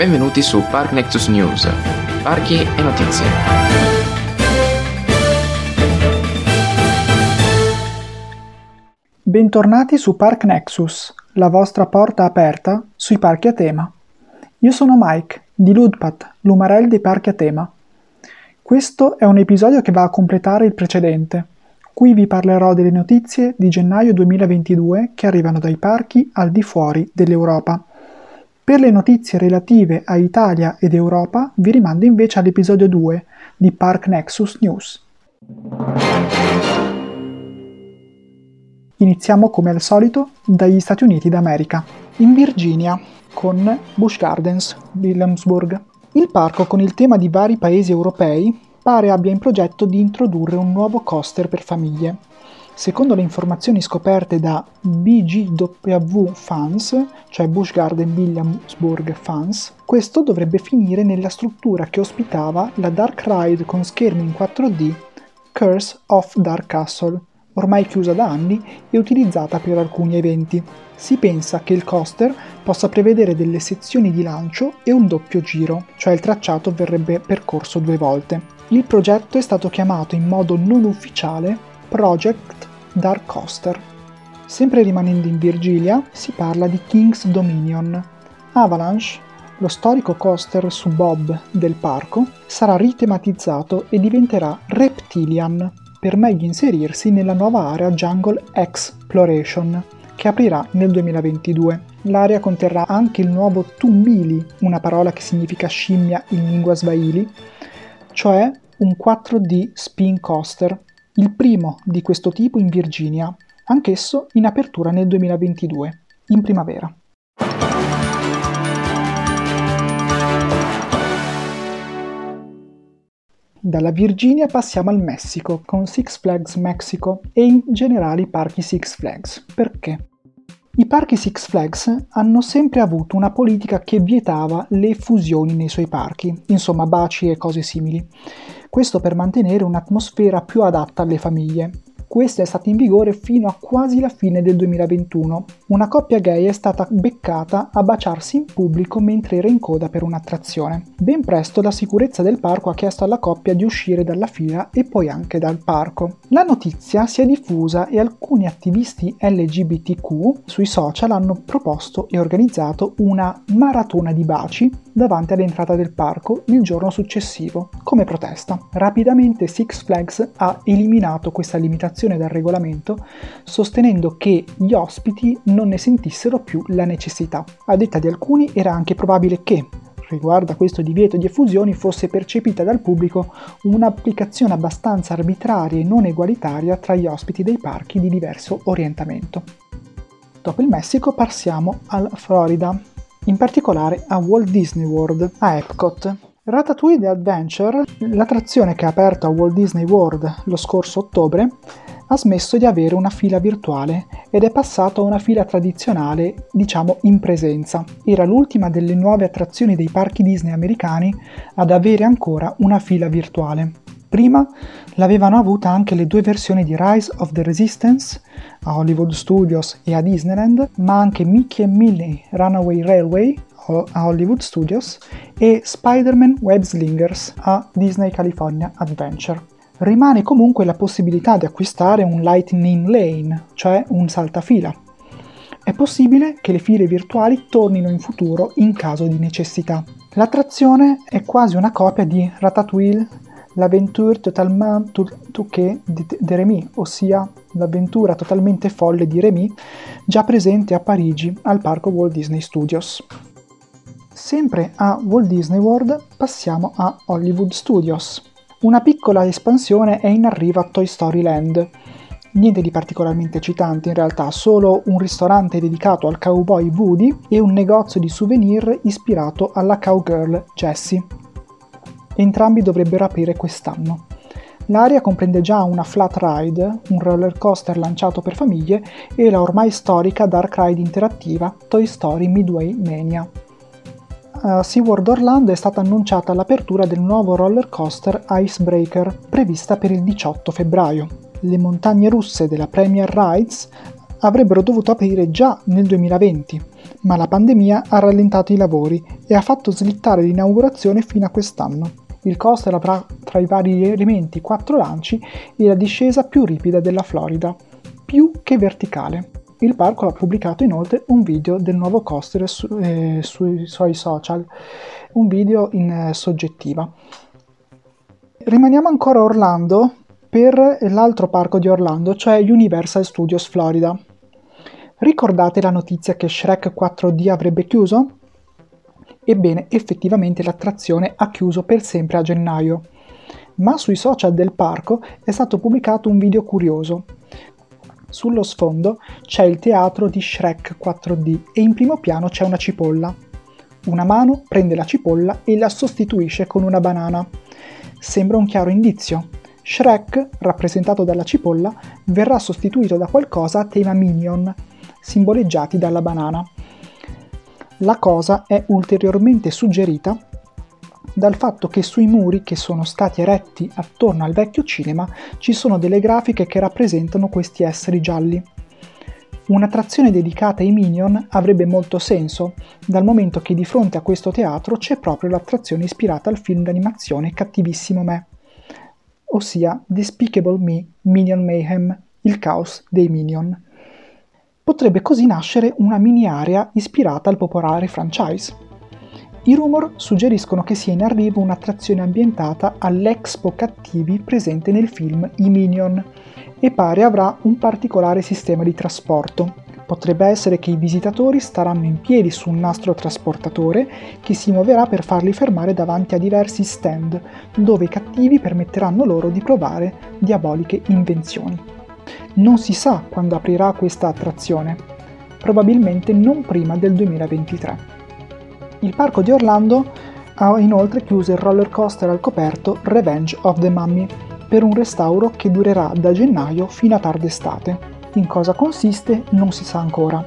Benvenuti su Park Nexus News, parchi e notizie. Bentornati su Park Nexus, la vostra porta aperta sui parchi a tema. Io sono Mike, di Ludpat, l'umarell dei parchi a tema. Questo è un episodio che va a completare il precedente. Qui vi parlerò delle notizie di gennaio 2022 che arrivano dai parchi al di fuori dell'Europa. Per le notizie relative a Italia ed Europa vi rimando invece all'episodio 2 di Park Nexus News. Iniziamo come al solito dagli Stati Uniti d'America, in Virginia, con Busch Gardens, Williamsburg. Il parco con il tema di vari paesi europei pare abbia in progetto di introdurre un nuovo coaster per famiglie, Secondo le informazioni scoperte da BGW Fans, cioè Busch Garden Williamsburg Fans, questo dovrebbe finire nella struttura che ospitava la Dark Ride con schermi in 4D Curse of Dark Castle, ormai chiusa da anni e utilizzata per alcuni eventi. Si pensa che il coaster possa prevedere delle sezioni di lancio e un doppio giro, cioè il tracciato verrebbe percorso due volte. Il progetto è stato chiamato in modo non ufficiale Project Dark Coaster. Sempre rimanendo in Virgilia, si parla di King's Dominion. Avalanche, lo storico coaster su Bob del parco, sarà ritematizzato e diventerà Reptilian per meglio inserirsi nella nuova area Jungle Exploration che aprirà nel 2022. L'area conterrà anche il nuovo Tumbili, una parola che significa scimmia in lingua swahili, cioè un 4D spin coaster il primo di questo tipo in Virginia, anch'esso in apertura nel 2022, in primavera. Dalla Virginia passiamo al Messico con Six Flags Mexico e in generale i parchi Six Flags. Perché? I parchi Six Flags hanno sempre avuto una politica che vietava le fusioni nei suoi parchi, insomma baci e cose simili. Questo per mantenere un'atmosfera più adatta alle famiglie. Questa è stata in vigore fino a quasi la fine del 2021. Una coppia gay è stata beccata a baciarsi in pubblico mentre era in coda per un'attrazione. Ben presto la sicurezza del parco ha chiesto alla coppia di uscire dalla fila e poi anche dal parco. La notizia si è diffusa e alcuni attivisti LGBTQ sui social hanno proposto e organizzato una maratona di baci davanti all'entrata del parco il giorno successivo, come protesta. Rapidamente Six Flags ha eliminato questa limitazione dal regolamento, sostenendo che gli ospiti non ne sentissero più la necessità. A detta di alcuni era anche probabile che, riguardo a questo divieto di effusioni, fosse percepita dal pubblico un'applicazione abbastanza arbitraria e non egualitaria tra gli ospiti dei parchi di diverso orientamento. Dopo il Messico passiamo alla Florida, in particolare a Walt Disney World, a Epcot. Ratatouille Adventure, l'attrazione che ha aperto a Walt Disney World lo scorso ottobre, ha smesso di avere una fila virtuale ed è passato a una fila tradizionale, diciamo in presenza. Era l'ultima delle nuove attrazioni dei parchi Disney americani ad avere ancora una fila virtuale. Prima l'avevano avuta anche le due versioni di Rise of the Resistance a Hollywood Studios e a Disneyland, ma anche Mickey e Minnie Runaway Railway a Hollywood Studios e Spider-Man Web Slingers a Disney California Adventure. Rimane comunque la possibilità di acquistare un Lightning Lane, cioè un saltafila. È possibile che le file virtuali tornino in futuro in caso di necessità. L'attrazione è quasi una copia di Ratatouille L'aventure totalement touquet di, di Remy, ossia l'avventura totalmente folle di Remy, già presente a Parigi al parco Walt Disney Studios. Sempre a Walt Disney World passiamo a Hollywood Studios. Una piccola espansione è in arrivo a Toy Story Land. Niente di particolarmente eccitante in realtà, solo un ristorante dedicato al cowboy Woody e un negozio di souvenir ispirato alla cowgirl Jessie. Entrambi dovrebbero aprire quest'anno. L'area comprende già una flat ride, un roller coaster lanciato per famiglie, e la ormai storica dark ride interattiva Toy Story Midway Mania. A SeaWorld Orlando è stata annunciata l'apertura del nuovo roller coaster Icebreaker, prevista per il 18 febbraio. Le montagne russe della Premier Rides avrebbero dovuto aprire già nel 2020, ma la pandemia ha rallentato i lavori e ha fatto slittare l'inaugurazione fino a quest'anno. Il coaster avrà tra i vari elementi quattro lanci e la discesa più ripida della Florida, più che verticale. Il parco ha pubblicato inoltre un video del nuovo coaster su, eh, sui suoi social, un video in eh, soggettiva. Rimaniamo ancora a Orlando per l'altro parco di Orlando, cioè Universal Studios Florida. Ricordate la notizia che Shrek 4D avrebbe chiuso? Ebbene, effettivamente l'attrazione ha chiuso per sempre a gennaio. Ma sui social del parco è stato pubblicato un video curioso. Sullo sfondo c'è il teatro di Shrek 4D e in primo piano c'è una cipolla. Una mano prende la cipolla e la sostituisce con una banana. Sembra un chiaro indizio. Shrek, rappresentato dalla cipolla, verrà sostituito da qualcosa a tema Minion, simboleggiati dalla banana. La cosa è ulteriormente suggerita dal fatto che sui muri che sono stati eretti attorno al vecchio cinema ci sono delle grafiche che rappresentano questi esseri gialli. Un'attrazione dedicata ai Minion avrebbe molto senso, dal momento che di fronte a questo teatro c'è proprio l'attrazione ispirata al film d'animazione Cattivissimo Me, ossia Despicable Me, Minion Mayhem, il caos dei Minion. Potrebbe così nascere una mini area ispirata al popolare franchise. I rumor suggeriscono che sia in arrivo un'attrazione ambientata all'Expo Cattivi presente nel film I Minion e pare avrà un particolare sistema di trasporto. Potrebbe essere che i visitatori staranno in piedi su un nastro trasportatore che si muoverà per farli fermare davanti a diversi stand, dove i cattivi permetteranno loro di provare diaboliche invenzioni. Non si sa quando aprirà questa attrazione, probabilmente non prima del 2023. Il parco di Orlando ha inoltre chiuso il roller coaster al coperto Revenge of the Mummy per un restauro che durerà da gennaio fino a tarda estate. In cosa consiste non si sa ancora.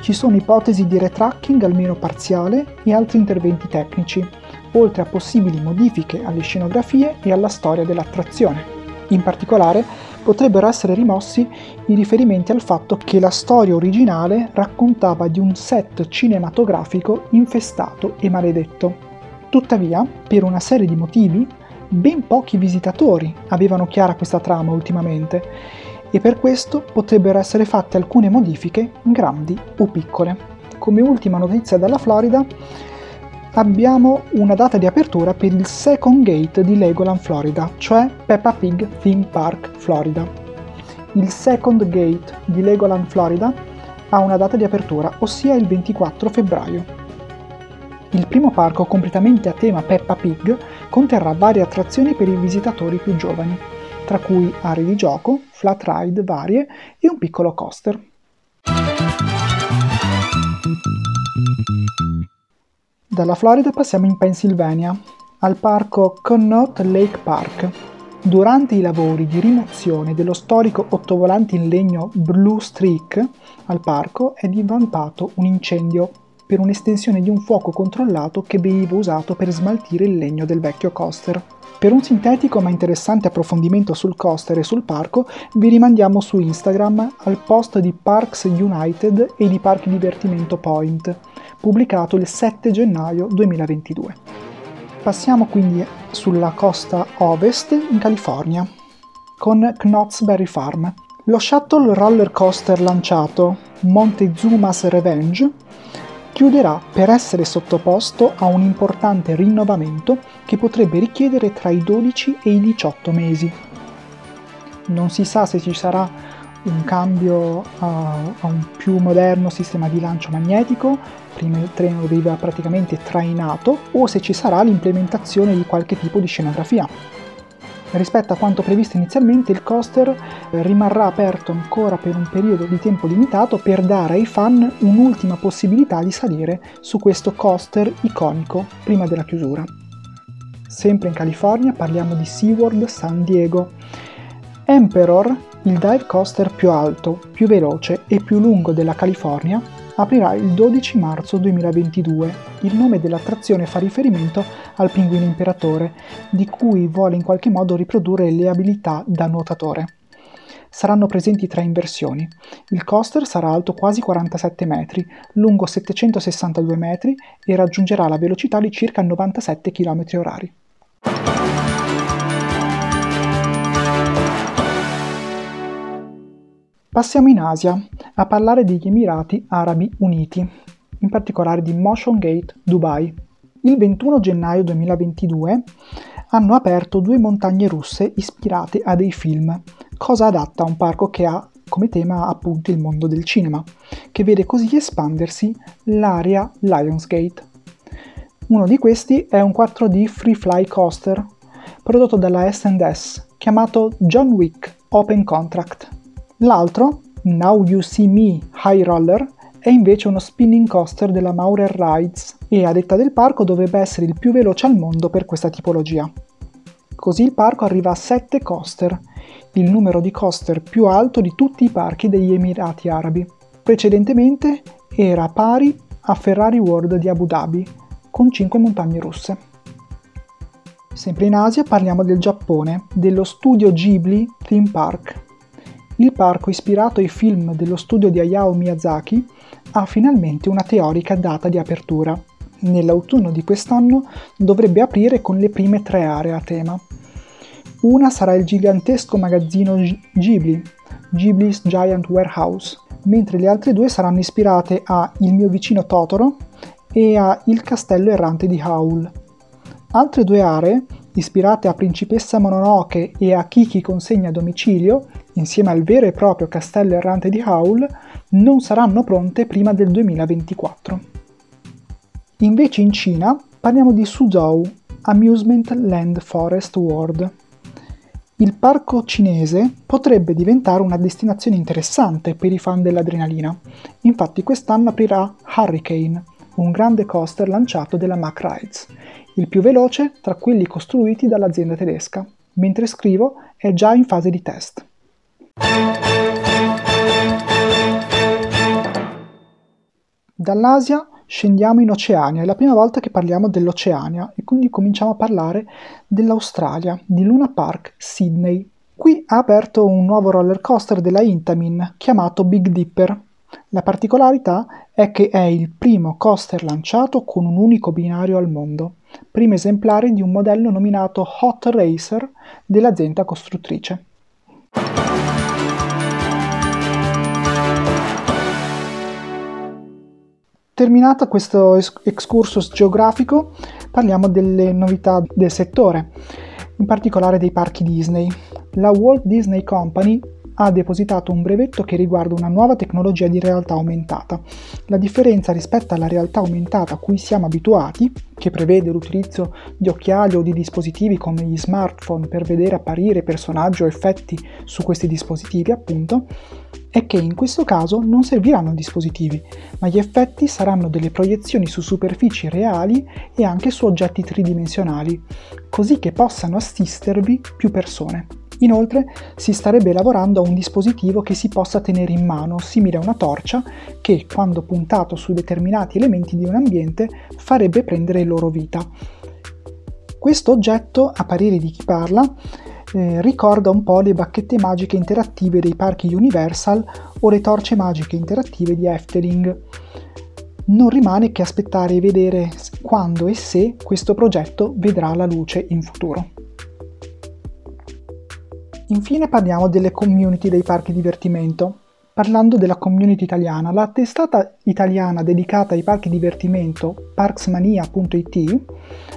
Ci sono ipotesi di retracking almeno parziale e altri interventi tecnici, oltre a possibili modifiche alle scenografie e alla storia dell'attrazione. In particolare, potrebbero essere rimossi i riferimenti al fatto che la storia originale raccontava di un set cinematografico infestato e maledetto. Tuttavia, per una serie di motivi, ben pochi visitatori avevano chiara questa trama ultimamente e per questo potrebbero essere fatte alcune modifiche grandi o piccole. Come ultima notizia dalla Florida, abbiamo una data di apertura per il Second Gate di Legoland Florida, cioè Peppa Pig Theme Park Florida. Il Second Gate di Legoland Florida ha una data di apertura, ossia il 24 febbraio. Il primo parco completamente a tema Peppa Pig conterrà varie attrazioni per i visitatori più giovani, tra cui aree di gioco, flat ride varie e un piccolo coaster. Dalla Florida passiamo in Pennsylvania, al parco Connaught Lake Park. Durante i lavori di rimozione dello storico ottovolante in legno Blue Streak al parco è divampato un incendio per un'estensione di un fuoco controllato che veniva usato per smaltire il legno del vecchio coaster. Per un sintetico ma interessante approfondimento sul coaster e sul parco vi rimandiamo su Instagram al post di Parks United e di Parchi Divertimento Point pubblicato il 7 gennaio 2022. Passiamo quindi sulla costa ovest in California con Knott's Berry Farm. Lo shuttle roller coaster lanciato Montezuma's Revenge chiuderà per essere sottoposto a un importante rinnovamento che potrebbe richiedere tra i 12 e i 18 mesi. Non si sa se ci sarà un cambio a, a un più moderno sistema di lancio magnetico, prima il treno veniva praticamente trainato, o se ci sarà l'implementazione di qualche tipo di scenografia. Rispetto a quanto previsto inizialmente, il coaster rimarrà aperto ancora per un periodo di tempo limitato per dare ai fan un'ultima possibilità di salire su questo coaster iconico prima della chiusura. Sempre in California parliamo di SeaWorld San Diego. Emperor il dive coaster più alto, più veloce e più lungo della California aprirà il 12 marzo 2022. Il nome dell'attrazione fa riferimento al pinguino imperatore, di cui vuole in qualche modo riprodurre le abilità da nuotatore. saranno presenti tre inversioni. Il coaster sarà alto quasi 47 metri, lungo 762 metri e raggiungerà la velocità di circa 97 km/h. Passiamo in Asia a parlare degli Emirati Arabi Uniti, in particolare di Motion Gate Dubai. Il 21 gennaio 2022 hanno aperto due montagne russe ispirate a dei film, cosa adatta a un parco che ha come tema appunto il mondo del cinema, che vede così espandersi l'area Lionsgate. Uno di questi è un 4D Free Fly Coaster prodotto dalla S&S chiamato John Wick Open Contract. L'altro, Now You See Me High Roller, è invece uno spinning coaster della Maurer Rides e a detta del parco dovrebbe essere il più veloce al mondo per questa tipologia. Così il parco arriva a 7 coaster, il numero di coaster più alto di tutti i parchi degli Emirati Arabi. Precedentemente era pari a Ferrari World di Abu Dhabi, con 5 montagne russe. Sempre in Asia parliamo del Giappone, dello studio Ghibli Theme Park. Il parco, ispirato ai film dello studio di Hayao Miyazaki, ha finalmente una teorica data di apertura. Nell'autunno di quest'anno dovrebbe aprire con le prime tre aree a tema. Una sarà il gigantesco magazzino Ghibli, Ghibli's Giant Warehouse, mentre le altre due saranno ispirate a Il mio vicino Totoro e a Il castello errante di Howl. Altre due aree, ispirate a Principessa Mononoke e a Kiki consegna a domicilio, insieme al vero e proprio castello errante di Howl, non saranno pronte prima del 2024. Invece in Cina parliamo di Suzhou, Amusement Land Forest World. Il parco cinese potrebbe diventare una destinazione interessante per i fan dell'adrenalina. Infatti quest'anno aprirà Hurricane, un grande coaster lanciato dalla Mack Rides, il più veloce tra quelli costruiti dall'azienda tedesca. Mentre scrivo è già in fase di test. Dall'Asia scendiamo in Oceania, è la prima volta che parliamo dell'Oceania e quindi cominciamo a parlare dell'Australia, di Luna Park, Sydney. Qui ha aperto un nuovo roller coaster della Intamin chiamato Big Dipper. La particolarità è che è il primo coaster lanciato con un unico binario al mondo, primo esemplare di un modello nominato Hot Racer dell'azienda costruttrice. Terminato questo excursus geografico, parliamo delle novità del settore, in particolare dei parchi Disney. La Walt Disney Company ha depositato un brevetto che riguarda una nuova tecnologia di realtà aumentata. La differenza rispetto alla realtà aumentata a cui siamo abituati, che prevede l'utilizzo di occhiali o di dispositivi come gli smartphone per vedere apparire personaggi o effetti su questi dispositivi, appunto, è che in questo caso non serviranno dispositivi, ma gli effetti saranno delle proiezioni su superfici reali e anche su oggetti tridimensionali, così che possano assistervi più persone. Inoltre si starebbe lavorando a un dispositivo che si possa tenere in mano, simile a una torcia, che, quando puntato su determinati elementi di un ambiente, farebbe prendere loro vita. Questo oggetto, a parere di chi parla, eh, ricorda un po' le bacchette magiche interattive dei parchi Universal o le torce magiche interattive di Efteling. Non rimane che aspettare e vedere quando e se questo progetto vedrà la luce in futuro. Infine parliamo delle community dei parchi divertimento. Parlando della community italiana, la testata italiana dedicata ai parchi divertimento, parksmania.it,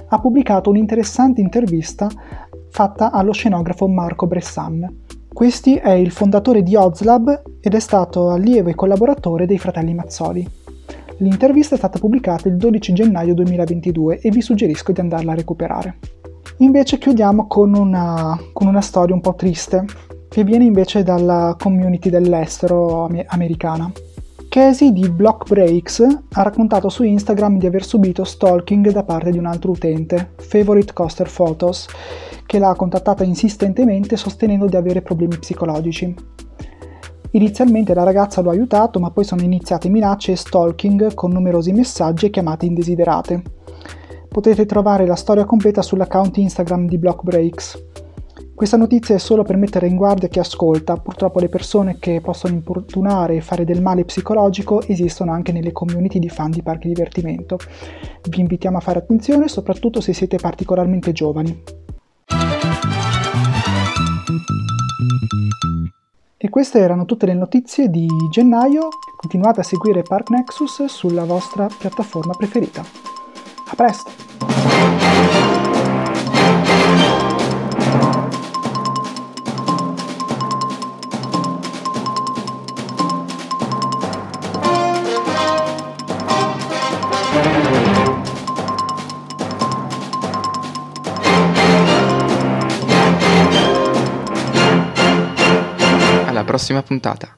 ha pubblicato un'interessante intervista fatta allo scenografo Marco Bressan. Questi è il fondatore di Ozlab ed è stato allievo e collaboratore dei fratelli Mazzoli. L'intervista è stata pubblicata il 12 gennaio 2022 e vi suggerisco di andarla a recuperare. Invece chiudiamo con una, con una storia un po' triste, che viene invece dalla community dell'estero americana. Casey di Block Breaks ha raccontato su Instagram di aver subito stalking da parte di un altro utente, Favorite Coaster Photos, che l'ha contattata insistentemente sostenendo di avere problemi psicologici. Inizialmente la ragazza lo ha aiutato, ma poi sono iniziate minacce e stalking con numerosi messaggi e chiamate indesiderate. Potete trovare la storia completa sull'account Instagram di Block Breaks. Questa notizia è solo per mettere in guardia chi ascolta, purtroppo le persone che possono importunare e fare del male psicologico esistono anche nelle community di fan di parchi divertimento. Vi invitiamo a fare attenzione soprattutto se siete particolarmente giovani. E queste erano tutte le notizie di gennaio. Continuate a seguire Park Nexus sulla vostra piattaforma preferita. A presto! Alla prossima puntata.